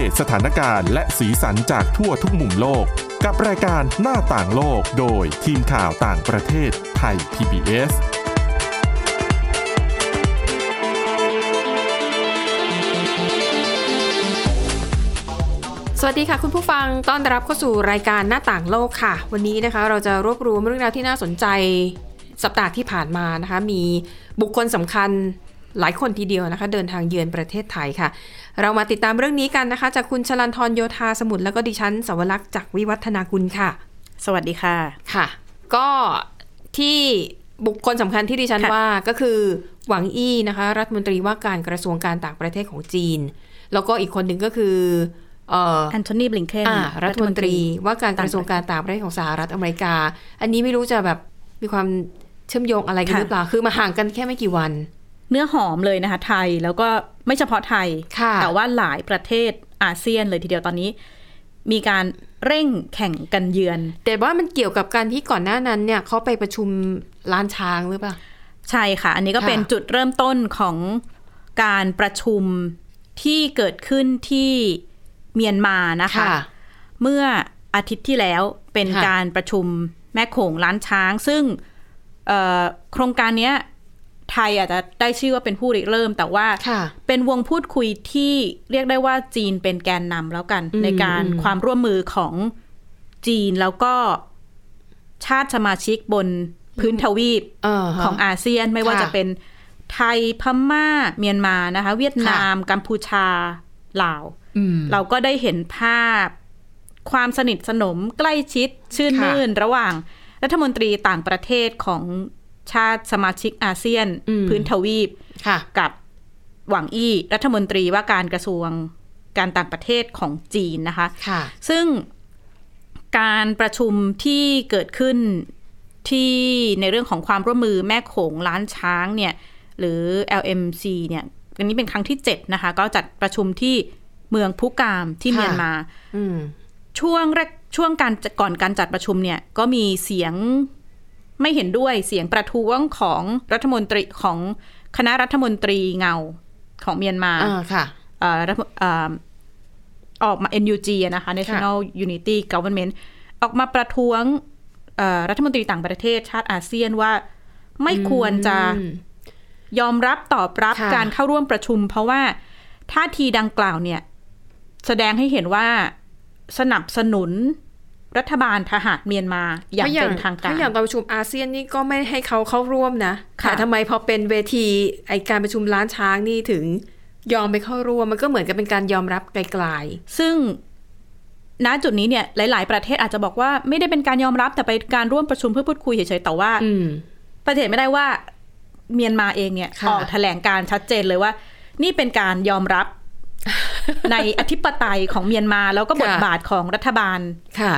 เดตสถานการณ์และสีสันจากทั่วทุกมุมโลก กับรายการหน้าต่างโลกโดยทีมข่าวต่างประเทศไทย PBS สวัสดีค่ะคุณผู้ฟัง ต้อนรับเข้าสู่รายการหน้าต่างโลกค่ะ วันนี้นะคะเราจะรวบรวมเรื่องราวที่น่าสนใจสัปดาห์ที่ผ่านมานะคะ มีบุคคลสำคัญหลายคนทีเดียวนะคะ เดินทางเยือนประเทศไทยค่ะ เรามาติดตามเรื่องนี้กันนะคะ จากคุณชลันทรโยธาสมุทรแล้วก็ดิฉันสวรักษ์จากวิวัฒนากุลค่ะ สวัสดีค่ะค่ะ ก็ที่บุคคลสำคัญที่ดิฉันค่ะว่าก็คือหวังอี้นะคะ รัฐมนตรีว่าการกระทรวงการต่างประเทศของจีน แล้วก็อีกคนหนึ่งก็คือเอ่อแอนโทนีบลิงเคนอ่ารัฐมนตรีว่าการกระทรวงการต่างประเทศของสหรัฐอเมริกา อันนี้ไม่รู้จะแบบมีความเชื่อมโยงอะไรกันหรือเปล่า คือมาห่างกันแค่ไม่กี่วัน เนื้อหอมเลยนะคะ ไทยแล้วก็ไม่เฉพาะไทยค่ะแต่ว่าหลายประเทศอาเซียนเลยทีเดียวตอนนี้ มีการเร่งแข่งกันเยือน แต่ว่ามันเกี่ยวกับการที่ก่อนหน้านั้นเนี่ยเขาไปประชุมล้านช้างหรือเปล่า ใช่ค่ะ อันนี้ก็ค่ะเป็นจุดเริ่มต้นของการประชุมที่เกิดขึ้นที่เมียนมานะคะ เมื่ออาทิตย์ที่แล้วเป็นค่ะการประชุมแม่โขงล้านช้าง ซึ่งเอ่อโครงการเนี้ย ไทยอาจจะได้ชื่อว่าเป็นผู้ริเริ่ม แต่ว่าค่ะเป็นวงพูดคุยที่เรียกได้ว่าจีนเป็นแกนนำแล้วกันอืมในการอืมความร่วมมือของจีนแล้วก็ชาติสมาชิกบนพื้นทวีปเออฮะของอาเซียนไม่ว่าค่ะจะเป็นไทยพม่าเมียนมานะคะ เวียดนาม กัมพูชาลาวอืมเราก็ได้เห็นภาพความสนิทสนมใกล้ชิดชื่นค่ะมื่น ระหว่างรัฐมนตรีต่างประเทศของ ชาติสมาชิกอาเซียน พื้นทวีปค่ะกับหวังอี้รัฐมนตรีว่าการกระทรวงการต่างประเทศของจีนนะคะค่ะซึ่งการประชุมที่เกิดขึ้นที่ในเรื่องของความร่วมมือแม่โขงล้านช้างเนี่ยหรือ LMC เนี่ยอันนี้เป็นครั้งที่7นะคะ ก็จัดประชุมที่เมืองพุกามที่ค่ะเมียนมาอืมช่วงแรกช่วงการก่อนการจัดประชุมเนี่ย ก็มีเสียง ไม่เห็นด้วยเสียงประท้วงของรัฐมนตรีของคณะรัฐมนตรีเงาของเมียนมาอ่าค่ะเอ่อรัฐเอ่อออกมา NUG อะนะคะ National Unity Government ออกมาประท้วงเอ่อรัฐมนตรีต่างประเทศชาติอาเซียนว่าไม่ควรจะอืมยอมรับตอบรับค่ะการเข้าร่วมประชุม เพราะว่าท่าทีดังกล่าวเนี่ย แสดงให้เห็นว่าสนับสนุน รัฐบาลทหารเมียนมาอย่างถ้เป็นทางการถ้าอย่างตอนประชุมอาเซียนนี่ก็ไม่ให้เขาเข้าร่วมนะค่ะแต่ทำไมพอเป็นเวทีไอการประชุมล้านช้างนี่ถึงยอมไปเข้าร่วมมันก็เหมือนกับเป็นการยอมรับไกลซึ่งณจุดนี้เนี่ยหลาย ๆ ประเทศอาจจะบอกว่าไม่ได้เป็นการยอมรับแต่เป็นการร่วมประชุมเพื่อพูดคุยเฉยๆแต่ว่าๆอืมปฏิเสธไม่ได้ว่าเมียนมาเองเนี่ยค่ะออกแถลงการชัดเจนเลยว่า นี่เป็นการยอมรับในอธิปไตยของเมียนมาแล้วก็บทบาทของรัฐบาลค่ะ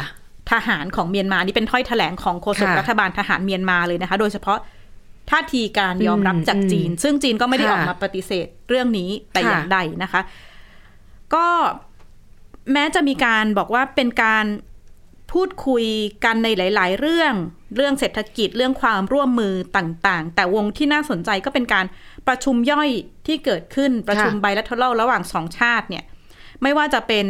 ทหารของเมียนมานี่เป็นถ้อยแถลงของโฆษกค่ะรัฐบาลทหารเมียนมาเลยนะคะ โดยเฉพาะท่าทีการยอมรับอืมจากจีน ซึ่งจีนก็ไม่ได้ค่ะออกมาปฏิเสธเรื่องนี้แต่ค่ะอย่างใดนะคะ ก็แม้จะมีการบอกว่าเป็นการพูดคุยกันในหลาย ๆ เรื่อง เรื่องเศรษฐกิจเรื่องความร่วมมือต่างๆ แต่วงที่น่าสนใจก็เป็นการประชุมย่อยที่เกิดขึ้นประชุมไบลัทเทอรัลระหว่างสองชาติเนี่ย ไม่ว่าจะเป็น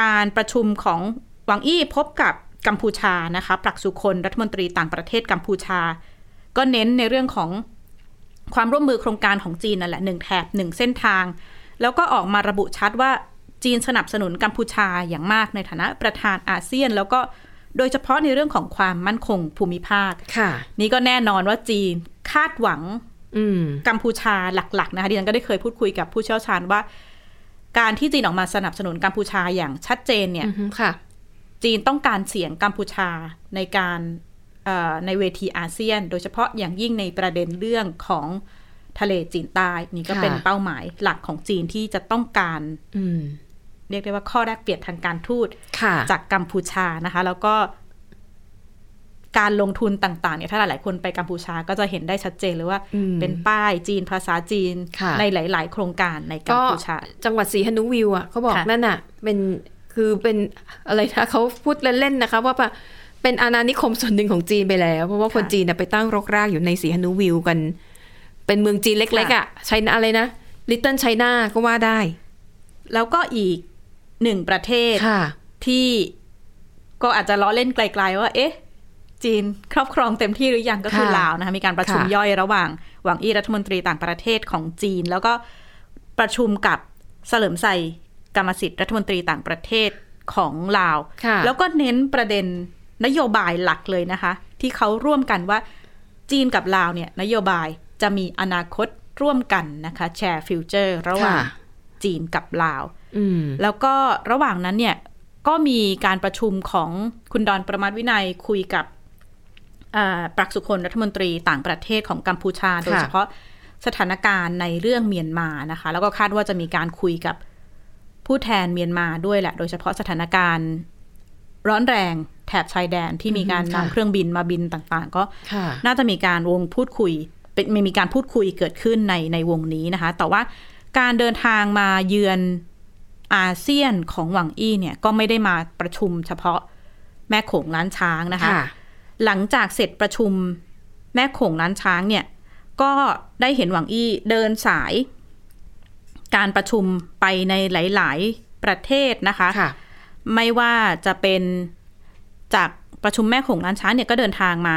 การประชุมของหวังอี้พบกับ กัมพูชานะคะปรักสุคนรัฐมนตรีต่างประเทศกัมพูชา ก็เน้นในเรื่องของความร่วมมือโครงการของจีนนั่นแหละหนึ่งแถบหนึ่งเส้นทาง แล้วก็ออกมาระบุชัดว่าจีนสนับสนุนกัมพูชาอย่างมากในฐานะประธานอาเซียน แล้วก็โดยเฉพาะในเรื่องของความมั่นคงภูมิภาคค่ะ นี่ก็แน่นอนว่าจีนคาดหวังอืมกัมพูชาหลัก ๆ นะคะดิฉันก็ได้เคยพูดคุยกับผู้เชี่ยวชาญว่า การที่จีนออกมาสนับสนุนกัมพูชาอย่างชัดเจนเนี่ยอือฮึค่ะ จีนต้องการเสียงกัมพูชาในการเอ่อในเวทีอาเซียน โดยเฉพาะอย่างยิ่งในประเด็นเรื่องของทะเลจีนใต้นี่ก็ค่ะเป็นเป้าหมายหลักของจีนที่จะต้องการอืมเรียกได้ว่าข้อแรกเปลี่ยนทางการทูตค่ะจากกัมพูชานะคะ แล้วก็การลงทุนต่างๆเนี่ยถ้าหลาย ๆ คนไปกัมพูชาก็จะเห็นได้ชัดเจนเลยว่าอืมเป็นป้ายจีนภาษาจีนค่ะในหลาย ๆ โครงการในกัมก็พูชา จังหวัดสีหนุวิวอะเขาบอกค่ะนั่นน่ะ เป็น คือเป็นอะไรนะเขาพูดเล่นๆนะคะ ว่าเป็นอาณานิคมส่วนหนึ่งของจีนไปแล้ว เพราะว่าคนจีนน่ะไปตั้งรกรากอยู่ในสีหนุวิวกัน เป็นเมืองจีนเล็กๆอะไชน่าอะไรนะลิตเติ้ลไชน่าก็ว่าได้ แล้วก็อีกหนึ่งประเทศค่ะที่ก็อาจจะล้อเล่นไกล ๆ ว่า เอ๊ะ จีนครอบครองเต็มที่หรือยังก็คือค่ะลาวนะคะมีการประชุมค่ะย่อยระหว่าง หวังอี้รัฐมนตรีต่างประเทศของจีน แล้วก็ประชุมกับสะเหลิมไซ กมมะสิดรัฐมนตรีต่างประเทศของลาวค่ะแล้วก็เน้นประเด็นนโยบายหลักเลยนะคะ ที่เขาร่วมกันว่าจีนกับลาวเนี่ยนโยบายจะมีอนาคตร่วมกันนะคะ shared future ระหว่างค่ะจีนกับลาวอืมแล้วก็ระหว่างนั้นเนี่ยก็มีการประชุมของคุณดอนปรมัตถ์วินัยคุยกับอ่าปรักสุคนรัฐมนตรีต่างประเทศของกัมพูชา โดยเฉพาะสถานการณ์ในเรื่องเมียนมานะคะ แล้วก็คาดว่าจะมีการคุยกับ ผู้แทนเมียนมาด้วยแหละ โดยเฉพาะสถานการณ์ร้อนแรงแถบชายแดนที่มีการอืมค่ะนำเครื่องบินมาบินต่างๆ ก็ค่ะน่าจะมีการวงพูดคุยเป็นมีการพูดคุยเกิดขึ้นในในวงนี้นะคะ แต่ว่าการเดินทางมาเยือนอาเซียนของหวังอี้เนี่ยก็ไม่ได้มาประชุมเฉพาะแม่โขงล้านช้างนะคะค่ะหลังจากเสร็จประชุมแม่โขงล้านช้างเนี่ย ก็ได้เห็นหวังอี้เดินสาย การประชุมไปในหลาย ๆ ประเทศนะคะค่ะไม่ว่าจะเป็นจากประชุมแม่โขงล้านช้างเนี่ยก็เดินทางมา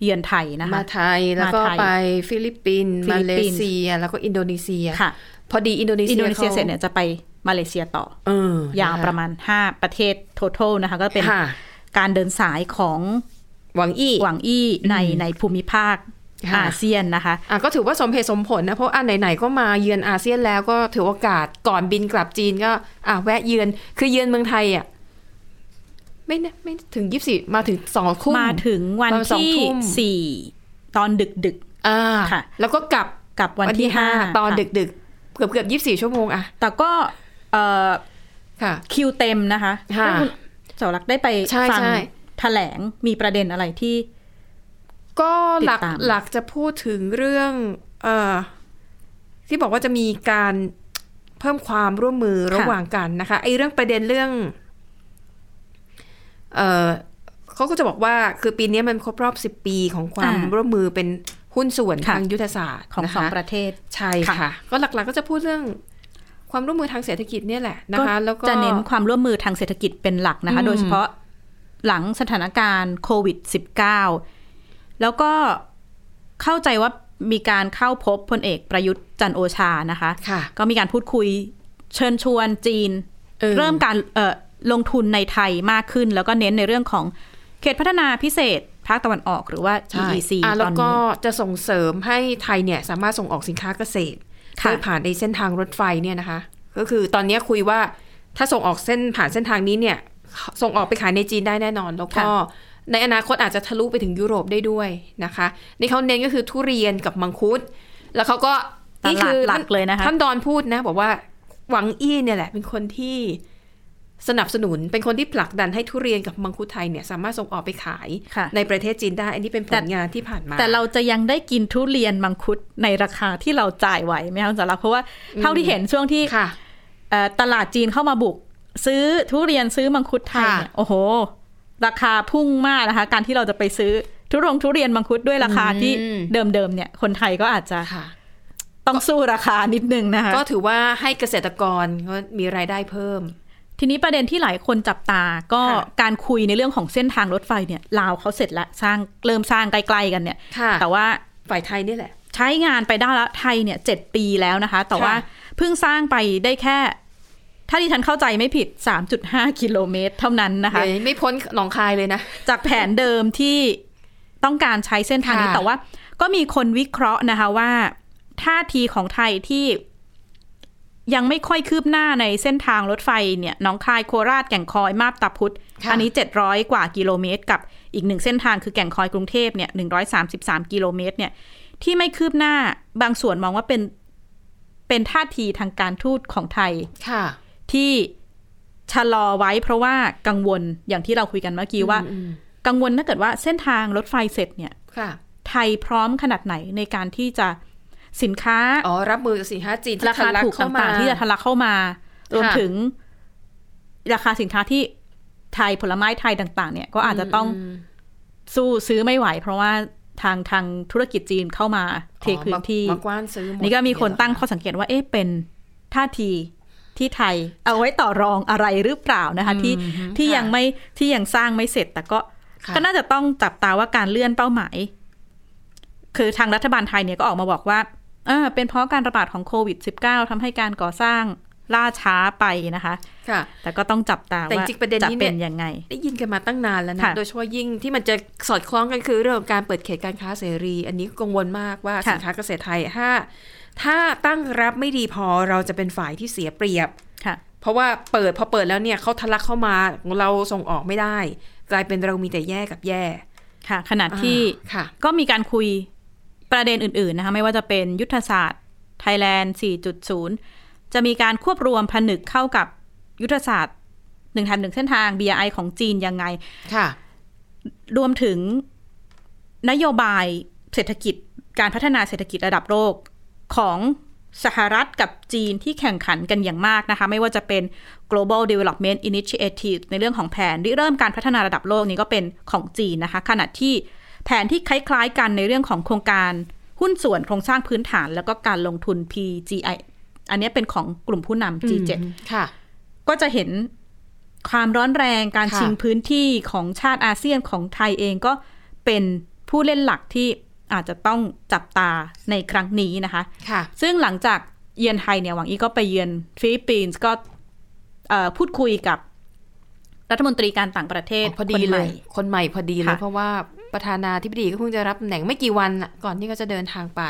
เยือนไทยนะคะมาไทยแล้วก็มาไทยไปฟิลิปปินส์ฟิลิปปินส์ มาเลเซีย แล้วก็อินโดนีเซียค่ะ พอดีอินโดนีเซียอินโดนีเซียขาเสร็จเนี่ยจะไปมาเลเซียต่อเออยาวประมาณ5ประเทศ total นะคะ ก็เป็นค่ะการเดินสายของหวังอี้หวังอี้ในในภูมิภาคค่ะ อาเซียนนะคะอะก็ถือว่าสมเหตุสมผลนะ เพราะอันไหนๆก็มาเยือนอาเซียนแล้วก็ถือโอกาสก่อนบินกลับจีนก็อะแวะเยือนคือเยือนเมืองไทยอะไม่นะไม่ถึงยี่สิบมาถึงสองทุ่มมาถึงวันตอนสองที่ทุ่มสี่ตอนดึกดึกอ่าค่ะ แล้วก็กลับๆกับวันที่ห้าตอนค่ะดึกดึกๆเกือบเกือบยี่สิบสี่ชั่วโมงอะแต่ก็เอ่อค่ะคิวเต็มนะคะค่ะณเสารักษ์ได้ไปใช่ฟังใช่แถลงมีประเด็นอะไรที่ ก็หลักติดตามหลักจะพูดถึงเรื่องเอ่อที่บอกว่าจะมีการเพิ่มความร่วมมือระหว่างกันนะคะไอ้เรื่องประเด็นเรื่องเอ่อเขาก็จะบอกว่าคือปีนี้มันครบรอบสิบปีของความอ่าร่วมมือเป็นหุ้นส่วนค่ะทางยุทธศาสตร์ของนคสองประเทศใช่ค่ะค่ะ ก็หลักๆก็จะพูดเรื่องความร่วมมือทางเศรษฐกิจเนี่ยแหละนะคะแล้วก็จะเน้นความร่วมมือทางเศรษฐกิจเป็นหลักนะคะอืมโดยเฉพาะหลังสถานการณ์โควิด -19 แล้วก็เข้าใจว่ามีการเข้าพบพลเอกประยุทธ์จันทร์โอชานะคะค่ะก็มีการพูดคุยเชิญชวนจีนเออเริ่มการเอ่อลงทุนในไทยมากขึ้น แล้วก็เน้นในเรื่องของเขตพัฒนาพิเศษภาคตะวันออกหรือว่าใช่ EEC อะตแล้วอนก็นี้จะส่งเสริมให้ไทยเนี่ยสามารถส่งออกสินค้าเกษตรค่ะโดยผ่านในเส้นทางรถไฟเนี่ยนะคะ ก็คือตอนนี้คุยว่าถ้าส่งออกเส้นผ่านเส้นทางนี้เนี่ย ส่งออกไปขายในจีนได้แน่นอน แล้วก็ค่ะ ในอนาคตอาจจะทะลุไปถึงยุโรปได้ด้วยนะคะ นี่เขาเน้นก็คือทุเรียนกับมังคุด แล้วเขาก็ตนี่ลาคืดอหลักเลยนะคะท่านดอนพูดนะ บอกว่าหวังอี้เนี่ยแหละ เป็นคนที่สนับสนุนเป็นคนที่ผลักดันให้ทุเรียนกับมังคุดไทยเนี่ยสามารถส่งออกไปขายค่ะในประเทศจีนได้ อันนี้เป็นผแต่ลงานที่ผ่านมา แต่เราจะยังได้กินทุเรียนมังคุดในราคาที่เราจ่ายไหวไหมคะคุณสาระเพราะว่าเท่าที่เห็นช่วงที่ค่ะเอ่อตลาดจีนเข้ามาบุก ซื้อทุเรียนซื้อมังคุดไทยค่ะเนี่ยโอ้โห ราคาพุ่งมากนะคะ การที่เราจะไปซื้อทุรงทุเรียนมังคุดด้วยราคาที่เดิมๆเนี่ย คนไทยก็อาจจะค่ะต้องสู้ราคานิดนึงนะคะ ก็ถือว่าให้เกษตรกรก็มีรายได้เพิ่ม ทีนี้ประเด็นที่หลายคนจับตาก็ค่ะการคุยในเรื่องของเส้นทางรถไฟเนี่ยลาวเขาเสร็จแล้วสร้างเริ่มสร้างใกล้ๆกันเนี่ยค่ะแต่ว่าฝ่ายไทยนี่แหละ ใช้งานไปได้แล้วไทยเนี่ยเจ็ดปีแล้วนะคะ แต่ว่าเพิ่งสร้างไปได้แค่ ถ้าที่ฉันเข้าใจไม่ผิด 3.5 กิโลเมตร เท่านั้นนะคะเดี๋ยวไม่พ้นหนองคายเลยนะ จากแผนเดิมที่ต้องการใช้เส้นทางนี้ค่ะแต่ว่า ก็มีคนวิเคราะห์นะคะว่าท่าทีของไทยที่ยังไม่ค่อยคืบหน้าในเส้นทางรถไฟเนี่ยหน้องคายโคราชแก่งคอยมาบตาพุธค่ะอันนี้ 700 กว่ากิโลเมตร กับอีกหนึ่งเส้นทางคือแก่งคอยกรุงเทพเนี่ย133 กิโลเมตรเนี่ย ที่ไม่คืบหน้าบางส่วนมองว่าเป็นเป็นท่าทีทางการทูตของไทยค่ะ ที่ชะลอไว้เพราะว่ากังวลอย่างที่เราคุยกันเมื่อกี้ว่าอืมกังวลถ้าเกิดว่าเส้นทางรถไฟเสร็จเนี่ยค่ะไทยพร้อมขนาดไหนในการที่จะสินค้าอ๋อรับมือกับสินค้าจีนที่ราคาทะลัถูกเข้ต่างๆที่จะทะลักเข้ามารวมค่ะถึง ราคาสินค้าที่ไทยผลไม้ไทยต่าง ๆ เนี่ยก็อาจจะต้องมสู้ซื้อไม่ไหว เพราะว่าทางทางธุรกิจจีนเข้ามาเทอ๋อพื้นที่มากว้านซื้อหมดนี่ก็มีคนตั้งเดี๋ยวข้อสังเกตว่าเอ๊ะเป็นท่าที ที่ไทยเอาไว้ต่อรองอะไรหรือเปล่านะคะที่ที่ยังไม่ที่ยังสร้างไม่เสร็จ แต่ก็ค่ะก็น่าจะต้องจับตาว่าการเลื่อนเป้าหมาย คือทางรัฐบาลไทยเนี่ยก็ออกมาบอกว่าเออเป็นเพราะการระบาดของโควิด -19 ทำให้การก่อสร้างล่าช้าไปนะคะค่ะ แต่ก็ต้องจับตาแต่ว่าจริงๆประเด็นจะนี้เนี่ยเป็นยังไง ได้ยินกันมาตั้งนานแล้วนะค่ะโดยเฉพาะยิ่งที่มันจะสอดคล้องกันคือเรื่องของการเปิดเขตการค้าเสรี อันนี้กังวลมากว่าค่ะสินค้าเกษตรไทยถ้า ถ้าตั้งรับไม่ดีพอเราจะเป็นฝ่ายที่เสียเปรียบค่ะ เพราะว่าเปิดพอเปิดแล้วเนี่ยเขาทะลักเข้ามาเราส่งออกไม่ได้ กลายเป็นเรามีแต่แย่กับแย่ค่ะ ขนาดที่อ่าค่ะก็มีการคุยประเด็นอื่น ๆ นะคะไม่ว่าจะเป็นยุทธศาสตร์ไทยแลนด์ 4.0 จะมีการควบรวมผนึกเข้ากับยุทธศาสตร์หนึ่งทันหนึ่งเส้นทาง BRI ของจีนยังไง ค่ะ รวมถึงนโยบายเศรษฐกิจการพัฒนาเศรษฐกิจระดับโลก ของสหรัฐกับจีนที่แข่งขันกันอย่างมากนะคะ ไม่ว่าจะเป็น global development initiative ในเรื่องของแผนริเริ่มการพัฒนาระดับโลกนี้ก็เป็นของจีนนะคะ ขณะที่แผนที่คล้ายๆกันในเรื่องของโครงการหุ้นส่วนโครงสร้างพื้นฐาน แล้วก็การลงทุน PGII อันนี้เป็นของกลุ่มผู้นำ G7 ค่ะ ก็จะเห็นความร้อนแรงการค่ะชิงพื้นที่ของชาติอาเซียนของไทยเองก็เป็นผู้เล่นหลักที่ อาจจะต้องจับตาในครั้งนี้นะคะค่ะซึ่งหลังจากเยือนไทยเนี่ยหวังอี้ก็ไปเยือนฟิลิปปินส์ก็เอ่อพูดคุยกับรัฐมนตรีการต่างประเทศพอดีคนใหเลยคนใหม่พอดีเลยค่ะเพราะว่าประธานาธิบดีก็เพิ่งจะรับตำแหน่งไม่กี่วันน่ะก่อนที่เขาจะเดินทางไป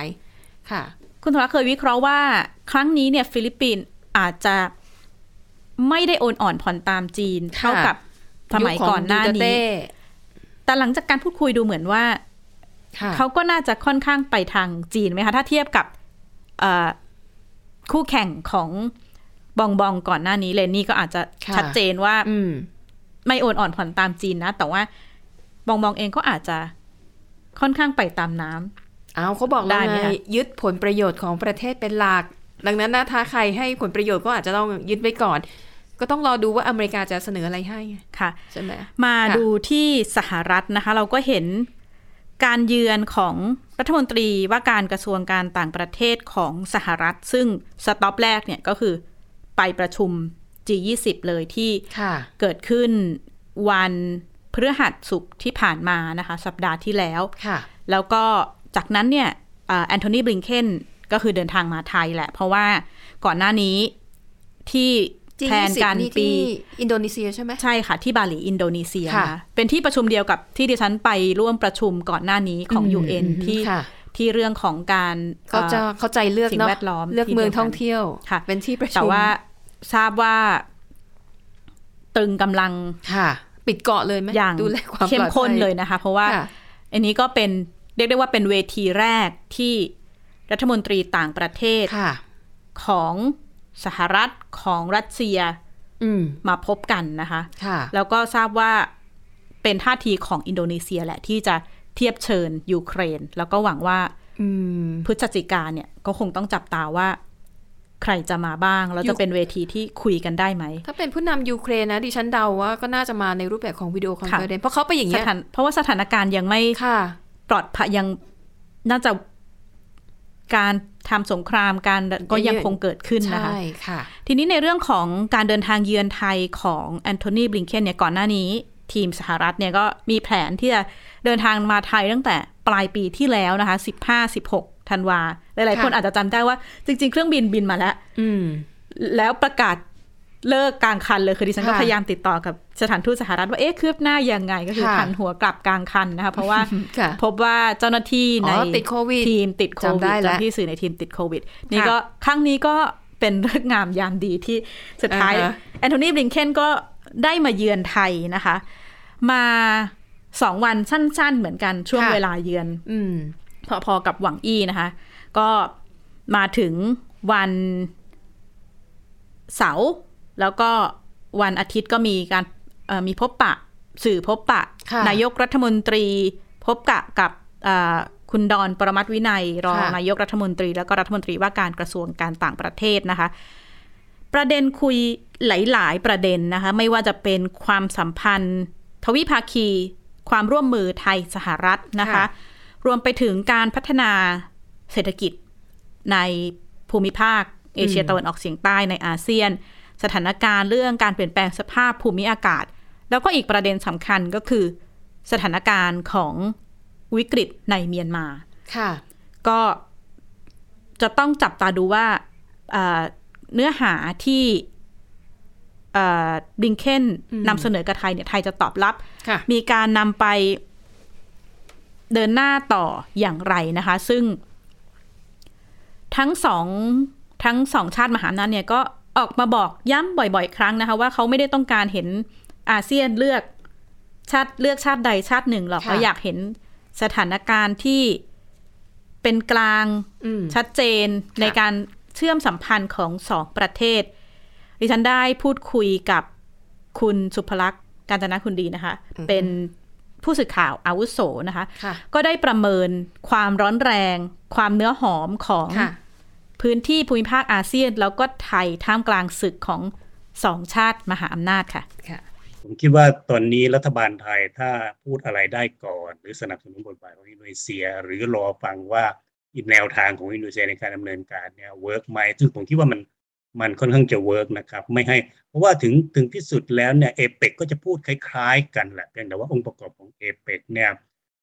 ค่ะ คุณธรเคยวิเคราะห์ว่า ครั้งนี้เนี่ยฟิลิปปินส์อาจจะไม่ได้โอนอ่อนผ่อนตามจีนเท่ากับสมัยก่อนหน้ายุคขงดูเตอร์เต้นี้แต่หลังจากการพูดคุยดูเหมือนว่าค่ะ เขาก็น่าจะค่อนข้างไปทางจีนไหมคะถ้าเทียบกับเอ่อคู่แข่งของบองบองก่อนหน้านี้เลนนี่ก็อาจจะค่ะชัดเจนว่าอืมไม่โอนอ่อนผ่อนตามจีนนะ แต่ว่าบองบองเองก็อาจจะค่อนข้างไปตามน้ำเอาเขาบอกได้แล้วไหมไงคะยึดผลประโยชน์ของประเทศเป็นหลัก ดังนั้นนะถ้าใครให้ผลประโยชน์ก็อาจจะต้องยึดไว้ก่อน ก็ต้องรอดูว่าอเมริกาจะเสนออะไรให้ไงค่ะใช่ไหมมาค่ะดูที่สหรัฐนะคะ เราก็เห็น การเยือนของรัฐมนตรีว่าการกระทรวงการต่างประเทศของสหรัฐ ซึ่ง stop แรกเนี่ยก็คือไปประชุม G20 เลยที่ค่ะเกิดขึ้นวันพฤหัสศุกร์ที่ผ่านมานะคะ สัปดาห์ที่แล้วค่ะแล้วก็จากนั้นเนี่ยแอนโทนีบลิงเคนก็คือเดินทางมาไทยแหละ เพราะว่าก่อนหน้านี้ที่ แทน G20 การนี่ปีที่อินโดนีเซียใช่ไหมใช่ค่ะ ที่บาหลีอินโดนีเซียค่ะนะคะเป็นที่ประชุมเดียวกับที่ดิฉันไปร่วมประชุมก่อนหน้านี้ของอืม UN อืมที่ค่ะที่เรื่องของการเขาจะอ่อเข้าใจเลือกสิ่งเนาะแวดล้อมเลือกที่เมืองเดียวกันท่องเที่ยวค่ะ เป็นที่ประชุมแต่ว่าทราบว่าตรึงกำลังค่ะ ปิดเกาะเลยไหมอย่างดูแลความเข้มปลอดภัข้นเลยนะคะ เพราะว่าค่ะอันนี้ก็เป็นเรียกได้ว่าเป็นเวทีแรกที่รัฐมนตรีต่างประเทศค่ะของ สหรัฐของรัสเซียอืมมาพบกันนะคะค่ะแล้วก็ทราบว่าเป็นท่าทีของอินโดนีเซียแหละที่จะเทียบเชิญยูเครน แล้วก็หวังว่าอืมพฤศจิกาเนี่ยก็คงต้องจับตาว่าใครจะมาบ้าง แล้วยูจะเป็นเวทีที่คุยกันได้ไหม ถ้าเป็นผู้นำยูเครนนะดิฉันเดาว่าก็น่าจะมาในรูปแบบของ video conference เพราะเขาไปอย่างสเงี้ยถานเพราะว่าสถานการณ์ยังไม่ค่ะปลอดภัยยังน่าจะการ ทำสงครามการก็ยังคงเกิดขึ้นนะคะใช่ค่ะ ทีนี้ในเรื่องของการเดินทางเยือนไทยของแอนโทนีบลิงเคนเนี่ยก่อนหน้านี้ ทีมสหรัฐเนี่ยก็มีแผนที่จะเดินทางมาไทยตั้งแต่ปลายปีที่แล้วนะคะ 15-16ธันวาหลายๆคนค่ะอาจจะจำได้ว่าจริง ๆ เครื่องบินบินมาแล้วอืมแล้วประกาศ เลิกกลางคันเลยคือดิฉันก็ค่ะพยายามติดต่อกับสถานทูตสหรัฐว่าเอ๊ะคืบหน้ายังไงก็คือค่ะหันหัวกลับกลางคันนะคะเพราะว่าค่ะพบว่าเจ้าหน้าที่อ๋ในอติดโควิดทีมติดโคจำวิได้ดแล้วเจ้าหน้าที่สื่อในทีมติดโควิดนี่ค่ะก็ครั้งนี้ก็เป็นเรื่องงามยามดีที่สุดท้ายอ่าฮะแอนโทนีบลิงเคนก็ได้มาเยือนไทยนะคะ มาสองวันสั้น ๆ เหมือนกันช่วงเวลาเยือนอืมพอๆกับหวังอี้นะคะ ก็มาถึงวันเสาร์ แล้วก็วันอาทิตย์ก็มีการเอ่อมีพบปะสื่อพบปะค่ะนายกรัฐมนตรี พบกะกับอ่าคุณดอนปรมัตถวินัย รองค่ะนายกรัฐมนตรี แล้วก็รัฐมนตรีว่าการกระทรวงการต่างประเทศนะคะ ประเด็นคุยหลาย ๆ ประเด็นนะคะ ไม่ว่าจะเป็นความสัมพันธ์ ทวิภาคี ความร่วมมือไทยสหรัฐนะคะค่ะรวมไปถึงการพัฒนาเศรษฐกิจในภูมิภาค เอเชียตะวันออกเฉียงใต้ในอาเซียน สถานการณ์เรื่องการเปลี่ยนแปลงสภาพภูมิอากาศ แล้วก็อีกประเด็นสำคัญก็คือ สถานการณ์ของวิกฤตในเมียนมาค่ะ ก็จะต้องจับตาดูว่าเอ่อเนื้อหาที่บิงเคนนำเสนอกับไทยเนี่ยไทยจะตอบรับค่ะมีการนำไปเดินหน้าต่ออย่างไรนะคะ ซึ่ง ทั้งสองทั้งสองชาติมหาอำนาจเนี่ยก็ ออกมาบอกย้ำบ่อยๆ ครั้งนะคะ ว่าเขาไม่ได้ต้องการเห็นอาเซียนเลือกชาติเลือกชาติใดชาติหนึ่งหรอกค่ะเขาอยากเห็นสถานการณ์ที่เป็นกลางอืมชัดเจนในการเชื่อมสัมพันธ์ของสองประเทศ ดิฉันได้พูดคุยกับคุณสุภลักษณ์การจนะคุณดีนะคะ เป็นผู้สื่อข่าวอาวุโสนะคะค่ะก็ได้ประเมินความร้อนแรง ความเนื้อหอมของค่ะ พื้นที่ภูมิภาคอาเซียน แล้วก็ไทยท่ามกลางศึกของสองชาติมหาอำนาจค่ะค่ะ ผมคิดว่าตอนนี้รัฐบาลไทยถ้าพูดอะไรได้ก่อน หรือสนับสนุนบทบาทของอินโดนีเซีย หรือรอฟังว่าอีกแนวทางของอินโดนีเซียในการดำเนินการเนี่ย work ไหมซึ่งผมคิดว่ามันมันค่อนข้างจะ work นะครับไม่ให้ เพราะว่าถึงถึงที่สุดแล้วเนี่ยเอเปกก็จะพูดคล้ายๆ กันแหละเพียงแต่ว่าองค์ประกอบของเอเปกเนี่ย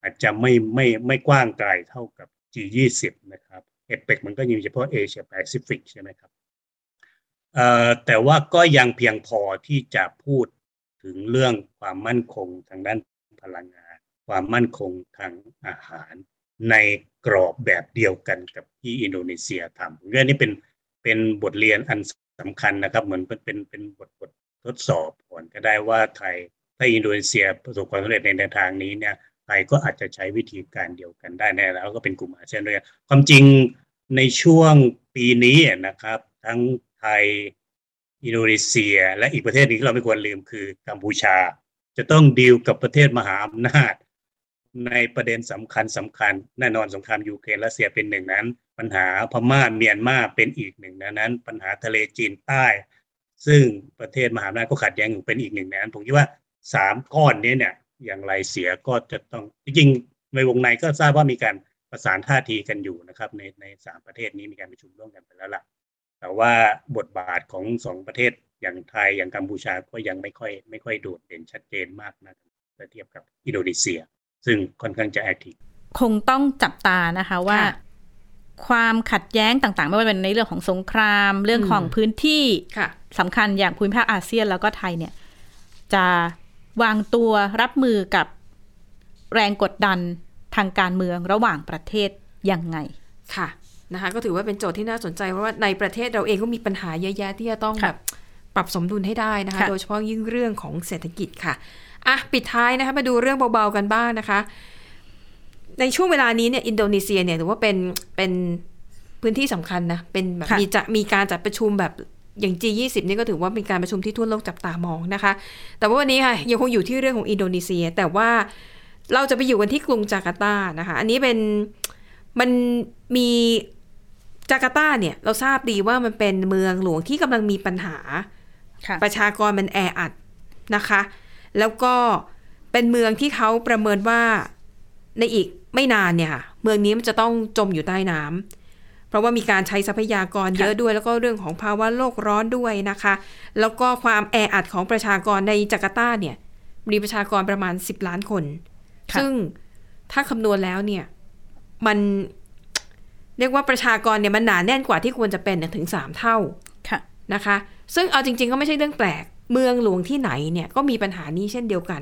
อาจจะไม่ไม่ไม่กว้างไกลเท่ากับ G20 นะครับ เอเปกมันก็อยู่เฉพาะเอเชียแปซิฟิกใช่ไหมครับแต่ว่าก็ยังเพียงพอที่จะพูดถึงเรื่องความมั่นคงทางด้านพลังงาน ความมั่นคงทางอาหาร ในกรอบแบบเดียวกันกับที่อินโดนีเซียทำผมว่านี่เป็นเป็นบทเรียนอันสำคัญนะครับ เหมือนเป็นเป็นเป็นบทบททดสอบก่อนก็ได้ว่าไทยถ้าอินโดนีเซียประสบความสำเร็จในแนวทางนี้เนี่ย ทยก็อาจจะใช้วิธีการเดียวกันได้แน่แล้วก็เป็นกลุ่มอาเซียนด้วยกันความจริงในช่วงปีนี้นะครับ ทั้งไทย อินโดนีเซีย และอีกประเทศหนึงที่เราไม่ควรลืมคือกัมพูชา จะต้องดีลกับประเทศมหาอำนาจ ในประเด็นสำคัญสำคัญแน่นอนสงครามยูเครนรัสเซียเป็นหนึ่งนั้น ปัญหาพม่าเมียนมาเป็นอีกหนึ่งนั้น ปัญหาทะเลจีนใต้ ซึ่งประเทศมหาอำนาจก็ขัดแย้งอยู่เป็นอีกหนึ่งนั้นผมคิดว่าสามก้อนนี้เนี่ย อย่างไรเสียก็จะต้องจริงๆในวงในก็ทราบว่ามีการประสานท่าทีกันอยู่นะครับ ในในสามประเทศนี้มีการประชุมร่วมกันไปแล้วล่ะ แต่ว่าบทบาทของสองประเทศอย่างไทยอย่างกัมพูชาก็ยังไม่ค่อยไม่ค่อยโดดเด่นชัดเจนมากนะเมื่อเทียบกับอินโดนีเซีย ซึ่งค่อนข้างจะแอคทีฟคงต้องจับตานะคะว่าค่ะความขัดแย้งต่างๆ ไม่ว่าจะเป็นในเรื่องของสงคราม เรื่องของพื้นที่ค่ะสำคัญอย่างภูมิภาคอาเซียนแล้วก็ไทยเนี่ย จะ วางตัวรับมือกับแรงกดดันทางการเมืองระหว่างประเทศยังไงค่ะนะคะก็ถือว่าเป็นโจทย์ที่น่าสนใจเพราะว่าในประเทศเราเองก็มีปัญหาเยอะแยะที่จะต้องค่ะแบบปรับสมดุลให้ได้นะคะค่ะโดยเฉพาะยิ่งเรื่องของเศรษฐกิจค่ะอะปิดท้ายนะคะมาดูเรื่องเบาๆกันบ้างนะคะ ในช่วงเวลานี้เนี่ยอินโดนีเซียเนี่ยถือว่าเป็นเป็นพื้นที่สำคัญนะเป็นแบบค่ะมีจะมีการจัดประชุมแบบ อย่าง G20 นี่ก็ถือว่าเป็นการประชุมที่ทั่วโลกจับตามองนะคะ แต่ว่าวันนี้ค่ะยังคงอยู่ที่เรื่องของอินโดนีเซีย แต่ว่าเราจะไปอยู่กันที่กรุงจาการ์ตานะคะ อันนี้เป็นมันมีจาการ์ตาเนี่ยเราทราบดีว่ามันเป็นเมืองหลวงที่กำลังมีปัญหาค่ะประชากรมันแออัดนะคะ แล้วก็เป็นเมืองที่เขาประเมินว่าในอีกไม่นานเนี่ยค่ะ เมืองนี้มันจะต้องจมอยู่ใต้น้ำ เพราะว่ามีการใช้ทรัพยากรเยอะด้วย แล้วก็เรื่องของภาวะโลกร้อนด้วยนะคะ แล้วก็ความแออัดของประชากรในจาการ์ตาเนี่ยมีประชากรประมาณ 10 ล้านคนค่ะซึ่งถ้าคำนวณแล้วเนี่ย มันเรียกว่าประชากรเนี่ยมันหนาแน่นกว่าที่ควรจะเป็นเนี่ยถึง3เท่าค่ะนะคะ ซึ่งเอาจริง ๆ ก็ไม่ใช่เรื่องแปลก เมืองหลวงที่ไหนเนี่ยก็มีปัญหานี้เช่นเดียวกัน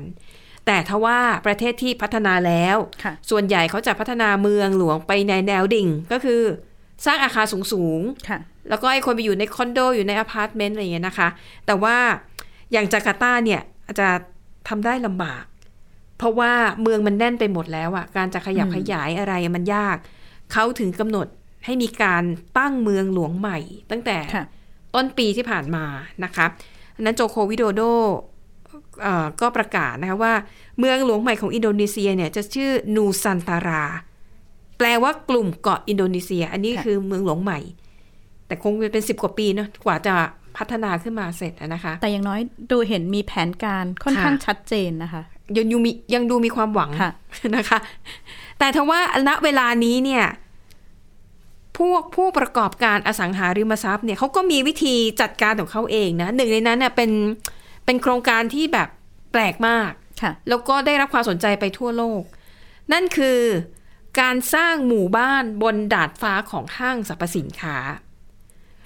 แต่ทว่าประเทศที่พัฒนาแล้วค่ะส่วนใหญ่เขาจะพัฒนาเมืองหลวงไปในแนวดิ่งก็คือ สร้างอาคารสูงๆค่ะแล้วก็ให้คนไปอยู่ในคอนโดอยู่ในอพาร์ตเมนต์อะไรอย่างเงี้ยนะคะ แต่ว่าอย่างจาการ์ตาเนี่ยอาจจะทำได้ลำบาก เพราะว่าเมืองมันแน่นไปหมดแล้วอะการจะขยับอืมขยายอะไรมันยาก เขาถึงกำหนดให้มีการตั้งเมืองหลวงใหม่ ตั้งแต่ค่ะต้นปีที่ผ่านมานะคะอันนั้นโจโควิโดโดเอ่อก็ประกาศนะคะว่าเมืองหลวงใหม่ของอินโดนีเซียเนี่ยจะชื่อนูซันตารา แปลว่ากลุ่มเกาะอินโดนีเซีย อันนี้ค่ะคือเมืองหลวงใหม่ แต่คงเป็นสิบกว่าปีเนอะกว่าจะพัฒนาขึ้นมาเสร็จอะนะคะ แต่อย่างน้อยดูเห็นมีแผนการค่อนข้างค่ะชัดเจนนะคะ ยังดูมียังดูมีความหวังค่ะนะคะ แต่ถ้าว่าณเวลานี้เนี่ยพวกผู้ประกอบการอสังหาริมทรัพย์เนี่ยเขาก็มีวิธีจัดการของเขาเองนะหนึ่งในนั้นเน่ยเป็นเป็นโครงการที่แบบแปลกมากค่ะแล้วก็ได้รับความสนใจไปทั่วโลก นั่นคือ การสร้างหมู่บ้านบนดาดฟ้าของห้างสรรพสินค้า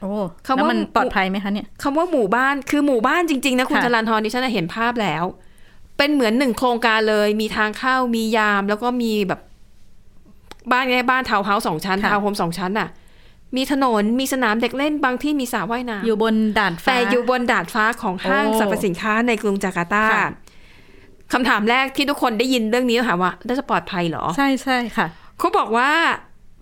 โอ้คำว่าแล้วมันปลอดภัยไหมคะเนี่ยคำว่าหมู่บ้านคือหมู่บ้านจริง ๆ นะคุณค่ะจรันทรดิฉันนะเห็นภาพแล้ว เป็นเหมือนหนึ่งโครงการเลย มีทางเข้ามียาม แล้วก็มีแบบบ้านไงบ้านทาวน์เฮาส์สองชั้นทาวน์โฮมสองชั้นน่ะ มีถนนมีสนามเด็กเล่นบางที่มีสระว่ายน้ำอยู่บนดาดฟ้าแต่อยู่บนดาดฟ้าของห้างโอ้สรรพสินค้าในกรุงจาการ์ตาค่ะคำถามแรกที่ทุกคนได้ยินเรื่องนี้ถามว่าน่าจะปลอดภัยเหรอ ใช่ใช่ค่ะ เขาบอกว่า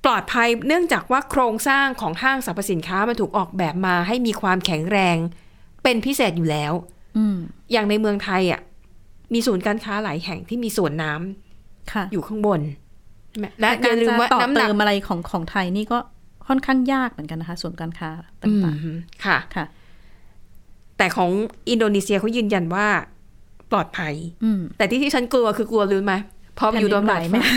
ปลอดภัยเนื่องจากว่าโครงสร้างของห้างสรรพสินค้ามันถูกออกแบบมาให้มีความแข็งแรงเป็นพิเศษอยู่แล้วอืมอย่างในเมืองไทยอะมีศูนย์การค้าหลายแห่งที่มีสวนน้ำค่ะอยู่ข้างบนใช่ไหมและอการย่าลืมว่าจะต่อน้ำหนัเติกมอะไรของของไทยนี่ก็ค่อนข้างยากเหมือนกันนะคะส่วนการค้าอืต่างมค่ะๆค่ะ แต่ของอินโดนีเซียเขายืนยันว่าปลอดภัยอืมแต่ที่ที่ฉันกลัวคือกลัวรู้ไหมพออยู่โดนแผ่ดาดดิไหมฟ้า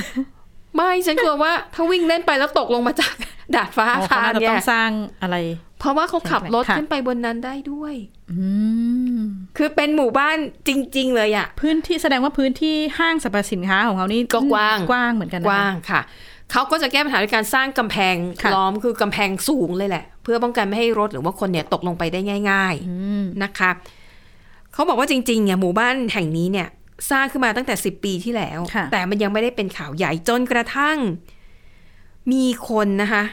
ไม่ฉันกลัวว่าถ้าวิ่งเล่นไปแล้วตกลงมาจากดาดฟ้าอ๋ออาเขาคารน่าจะเนี่ต้ยองสร้างอะไร เพราะว่าเขาขับรถค่ะขึ้นไปบนนั้นได้ด้วยอืมคือเป็นหมู่บ้านจริง ๆ เลยอะพื้นที่แสดงว่าพื้นที่ห้างสรรพสินค้าของเขานี่ก็กว้างกว้างเหมือนกันนะกคะว้างค่ะเขาก็จะแก้ปัญหาด้วยการสร้างกำแพงค่ะล้อมคือกำแพงสูงเลยแหละ เพื่อป้องกันไม่ให้รถหรือว่าคนเนี่ยตกลงไปได้ง่ายอืมๆนะคะเขาบอกว่าจริงๆเนี่ยหมู่บ้านแห่งนี้เนี่ย สร้างขึ้นมาตั้งแต่ 10 ปีที่แล้วค่ะแต่มันยังไม่ได้เป็นข่าวใหญ่จนกระทั่ง มีคนนะคะ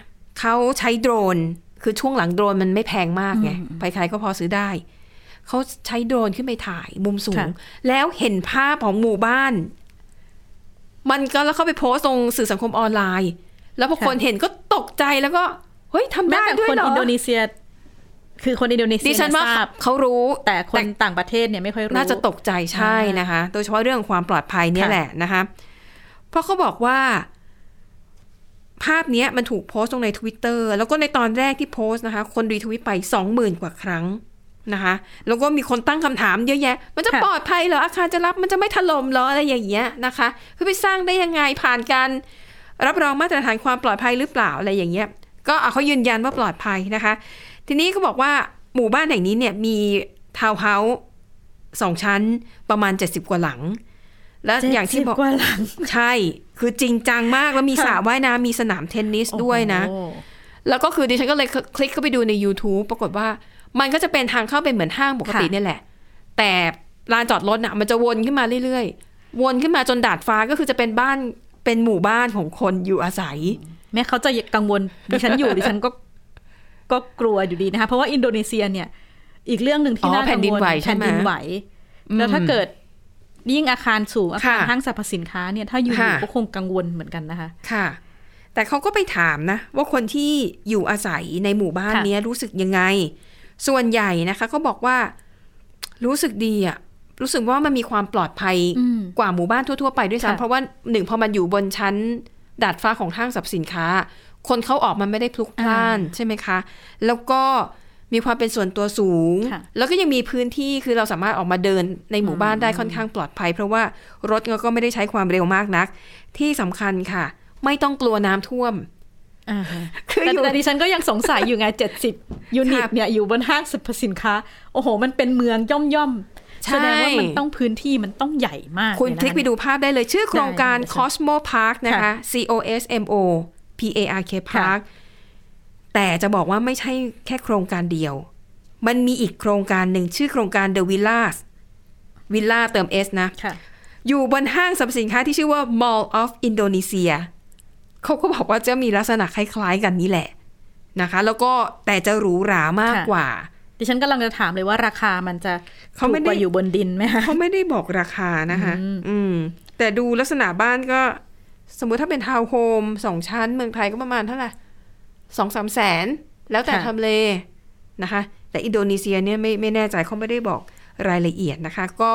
เขาใช้โดรน คือช่วงหลังโดรนมันไม่แพงมากไงใครๆก็พอซื้อได้ เขาใช้โดรนขึ้นไปถ่ายมุมสูง แล้วเห็นภาพของหมู่บ้าน มันก็แล้วเข้าไปโพสต์ตรงสื่อสังคมออนไลน์ แล้วพอคนเห็นก็ตกใจแล้วก็เฮ้ยทำแม้ได้แต่ด้วยคนเหรออินโดนีเซีย คือคนอินโดนีเซียดิฉันว่าเขาทราบเขารู้แต่คนต่างประเทศเนี่ยไม่ค่อยรู้ น่าจะตกใจใช่นะคะ โดยเฉพาะเรื่องของความปลอดภัยเนี่ยค่ะแหละนะคะเพราะเขาบอกว่า ภาพเนี้ยมันถูกโพสต์ลงใน Twitter แล้วก็ในตอนแรกที่โพสต์นะคะ คนรีทวิตไปสองหมื่นกว่าครั้งนะคะ แล้วก็มีคนตั้งคำถามเยอะแยะ มันจะค่ะปลอดภัยเหรอ อาคารจะรับมันจะไม่ถล่มเหรออะไรอย่างเงี้ยนะคะคือไปสร้างได้ยังไงผ่านการรับรองมาตรฐานความปลอดภัยหรือเปล่าอะไรอย่างเงี้ย ก็เอาเขายืนยันว่าปลอดภัยนะคะ ทีนี้เขาบอกว่าหมู่บ้านแห่งนี้เนี่ยมีทาวน์เฮาส์สองชั้นประมาณ 70 กว่าหลัง และอย่างที่บอก70กว่าหลังใช่ คือจริงจังมากแล้วมีสระว่ายน้ำมีสนามเทนนิสด้วยนะโอ้โหแล้วก็คือดิฉันก็เลยคลิกเข้าไปดูใน YouTube ปรากฏว่า มันก็จะเป็นทางเข้าไปเหมือนห้างปกติเนี่ยแหละ แต่ลานจอดรถน่ะมันจะวนขึ้นมาเรื่อยๆ วนขึ้นมาจนดาดฟ้าก็คือจะเป็นบ้านเป็นหมู่บ้านของคนอยู่อาศัย แม้เขาจะกังวลดิฉันอยู่ดิฉันก็ ก็กลัวอยู่ดีนะคะ เพราะว่าอินโดนีเซียเนี่ย อีกเรื่องหนึ่งที่อ๋อน่ากังวลแผ่นดินไหวใช่ไหมแผ่นดินไหว แล้วถ้าเกิดยิ่งอาคารสูงอาคารค่ะห้างสรรพสินค้าเนี่ยถ้าอยู่ค่ะก็คงกังวลเหมือนกันนะคะ ค่ะ แต่เขาก็ไปถามนะ ว่าคนที่อยู่อาศัยในหมู่บ้านค่ะเนี้ยรู้สึกยังไง ส่วนใหญ่นะคะเขาบอกว่ารู้สึกดีอะรู้สึกว่ามันมีความปลอดภัยอืมกว่าหมู่บ้านทั่ว ๆ ไปด้วยค่ะซ้ำเพราะว่าหนึ่งพอมันอยู่บนชั้นดาดฟ้าของห้างสรรพสินค้า คนเข้าออกมันไม่ได้พลุกพล่านใช่ไหมคะ แล้วก็มีความเป็นส่วนตัวสูงค่ะแล้วก็ยังมีพื้นที่คือเราสามารถออกมาเดินในหมู่บ้านได้ค่อนข้างปลอดภัย เพราะว่ารถก็ไม่ได้ใช้ความเร็วมากนัก ที่สำคัญค่ะ ไม่ต้องกลัวน้ำท่วมอ่าฮะคือแต่อยู่แต่ดิฉันก็ยังสงสัยอยู่ไงเจ็ดสิบยูนิตค่ะเนี่ยอยู่บนห้างสรรพสินค้า โอ้โห มันเป็นเมืองย่อมย่อมๆใช่แสดงว่ามันต้องพื้นที่มันต้องใหญ่มาก คุณเยนะคลิกไปดูภาพได้เลยชื่อโครงการได้ได้ Cosmo Park นะคะค่ะ C O S M O P A R K Park แต่จะบอกว่าไม่ใช่แค่โครงการเดียว มันมีอีกโครงการหนึ่งชื่อโครงการ The Villas Villa เติม S นะค่ะอยู่บนห้างสรรพสินค้าที่ชื่อว่า Mall of Indonesia เขาก็บอกว่าจะมีลักษณะคล้าย ๆ กันนี้แหละนะคะ แล้วก็แต่จะหรูหรามากค่ะกว่า ดิฉันกำลังจะถามเลยว่าราคามันจะเขาถูไม่กได้กว่าอยู่บนดินไหมคะเขาไม่ได้บอกราคานะคะ อืมอืมแต่ดูลักษณะบ้านก็ สมมุติถ้าเป็นทาวน์โฮมสองชั้นเมืองไทยก็ประมาณเท่าไหร่สองสามแสน แล้วแต่ทำเลนะคะ แต่อินโดนีเซียเนี่ยไม่ไม่แน่ใจเขาไม่ได้บอกรายละเอียดนะคะ ก็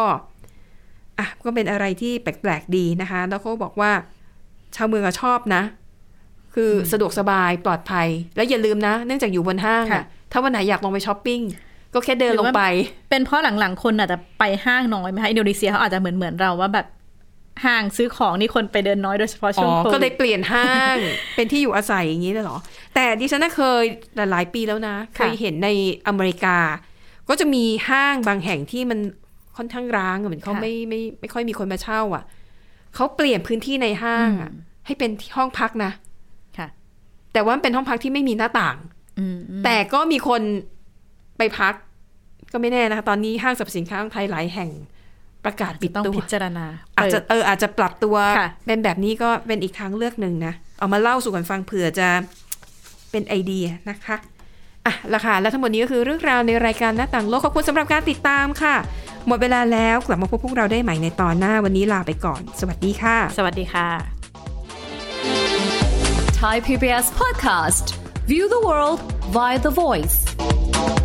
อะก็เป็นอะไรที่แปลกๆดีนะคะ แล้วเขาบอกว่า ชาวเมืองอะชอบนะ คืออสะดวกสบายปลอดภัย แล้วอย่าลืมนะ เนื่องจากอยู่บนห้างค่ะอะถ้าวันไหนอยากลงไปช้อปปิ้งก็แค่เดินหรือลงว่าไป เป็นเพราะหลังๆ คนอาจจะไปห้างน้อยไหมคะอินโดนีเซียเขาอาจจะเหมือนเหมือนเราว่าแบบ ห้างซื้อของนี่คนไปเดินน้อยโดยเฉพาะอ๋ช่วงอโควิดก็เลยเปลี่ยนห้างเป็นที่อยู่อาศัยอย่างนี้เลยเหรอ แต่ดิฉันน่ะเคยหลายๆปีแล้วนะ เคยเห็นในอเมริกา ก็จะมีห้างบางแห่งที่มันค่อนข้างร้างอะเหมือนเขาไม่ไม่ไม่ค่อยมีคนมาเช่า อะเขาเปลี่ยนพื้นที่ในห้างอะ ให้เป็นที่ห้องพักนะค่ะ แต่ว่ามันเป็นห้องพักที่ไม่มีหน้าต่างอืมอืมแต่ก็มีคนไปพัก ก็ไม่แน่นะคะตอนนี้ห้างสรรพสินค้าของไทยหลายแห่ง ประกาศปิดต้องตัวพิจารณา อาจจะเปิดเอออาจจะปรับตัวค่ะเป็นแบบนี้ก็เป็นอีกทางเลือกหนึ่งนะ เอามาเล่าสู่กันฟังเผื่อจะเป็นไอเดียนะคะอะละค่ะ และทั้งหมดนี้ก็คือเรื่องราวในรายการหน้าต่างโลก ขอบคุณสำหรับการติดตามค่ะ หมดเวลาแล้วกลับมาพบพวกเราได้ใหม่ในตอนหน้าวันนี้ลาไปก่อน สวัสดีค่ะ สวัสดีค่ะ Thai PBS podcast. View the world via the voice.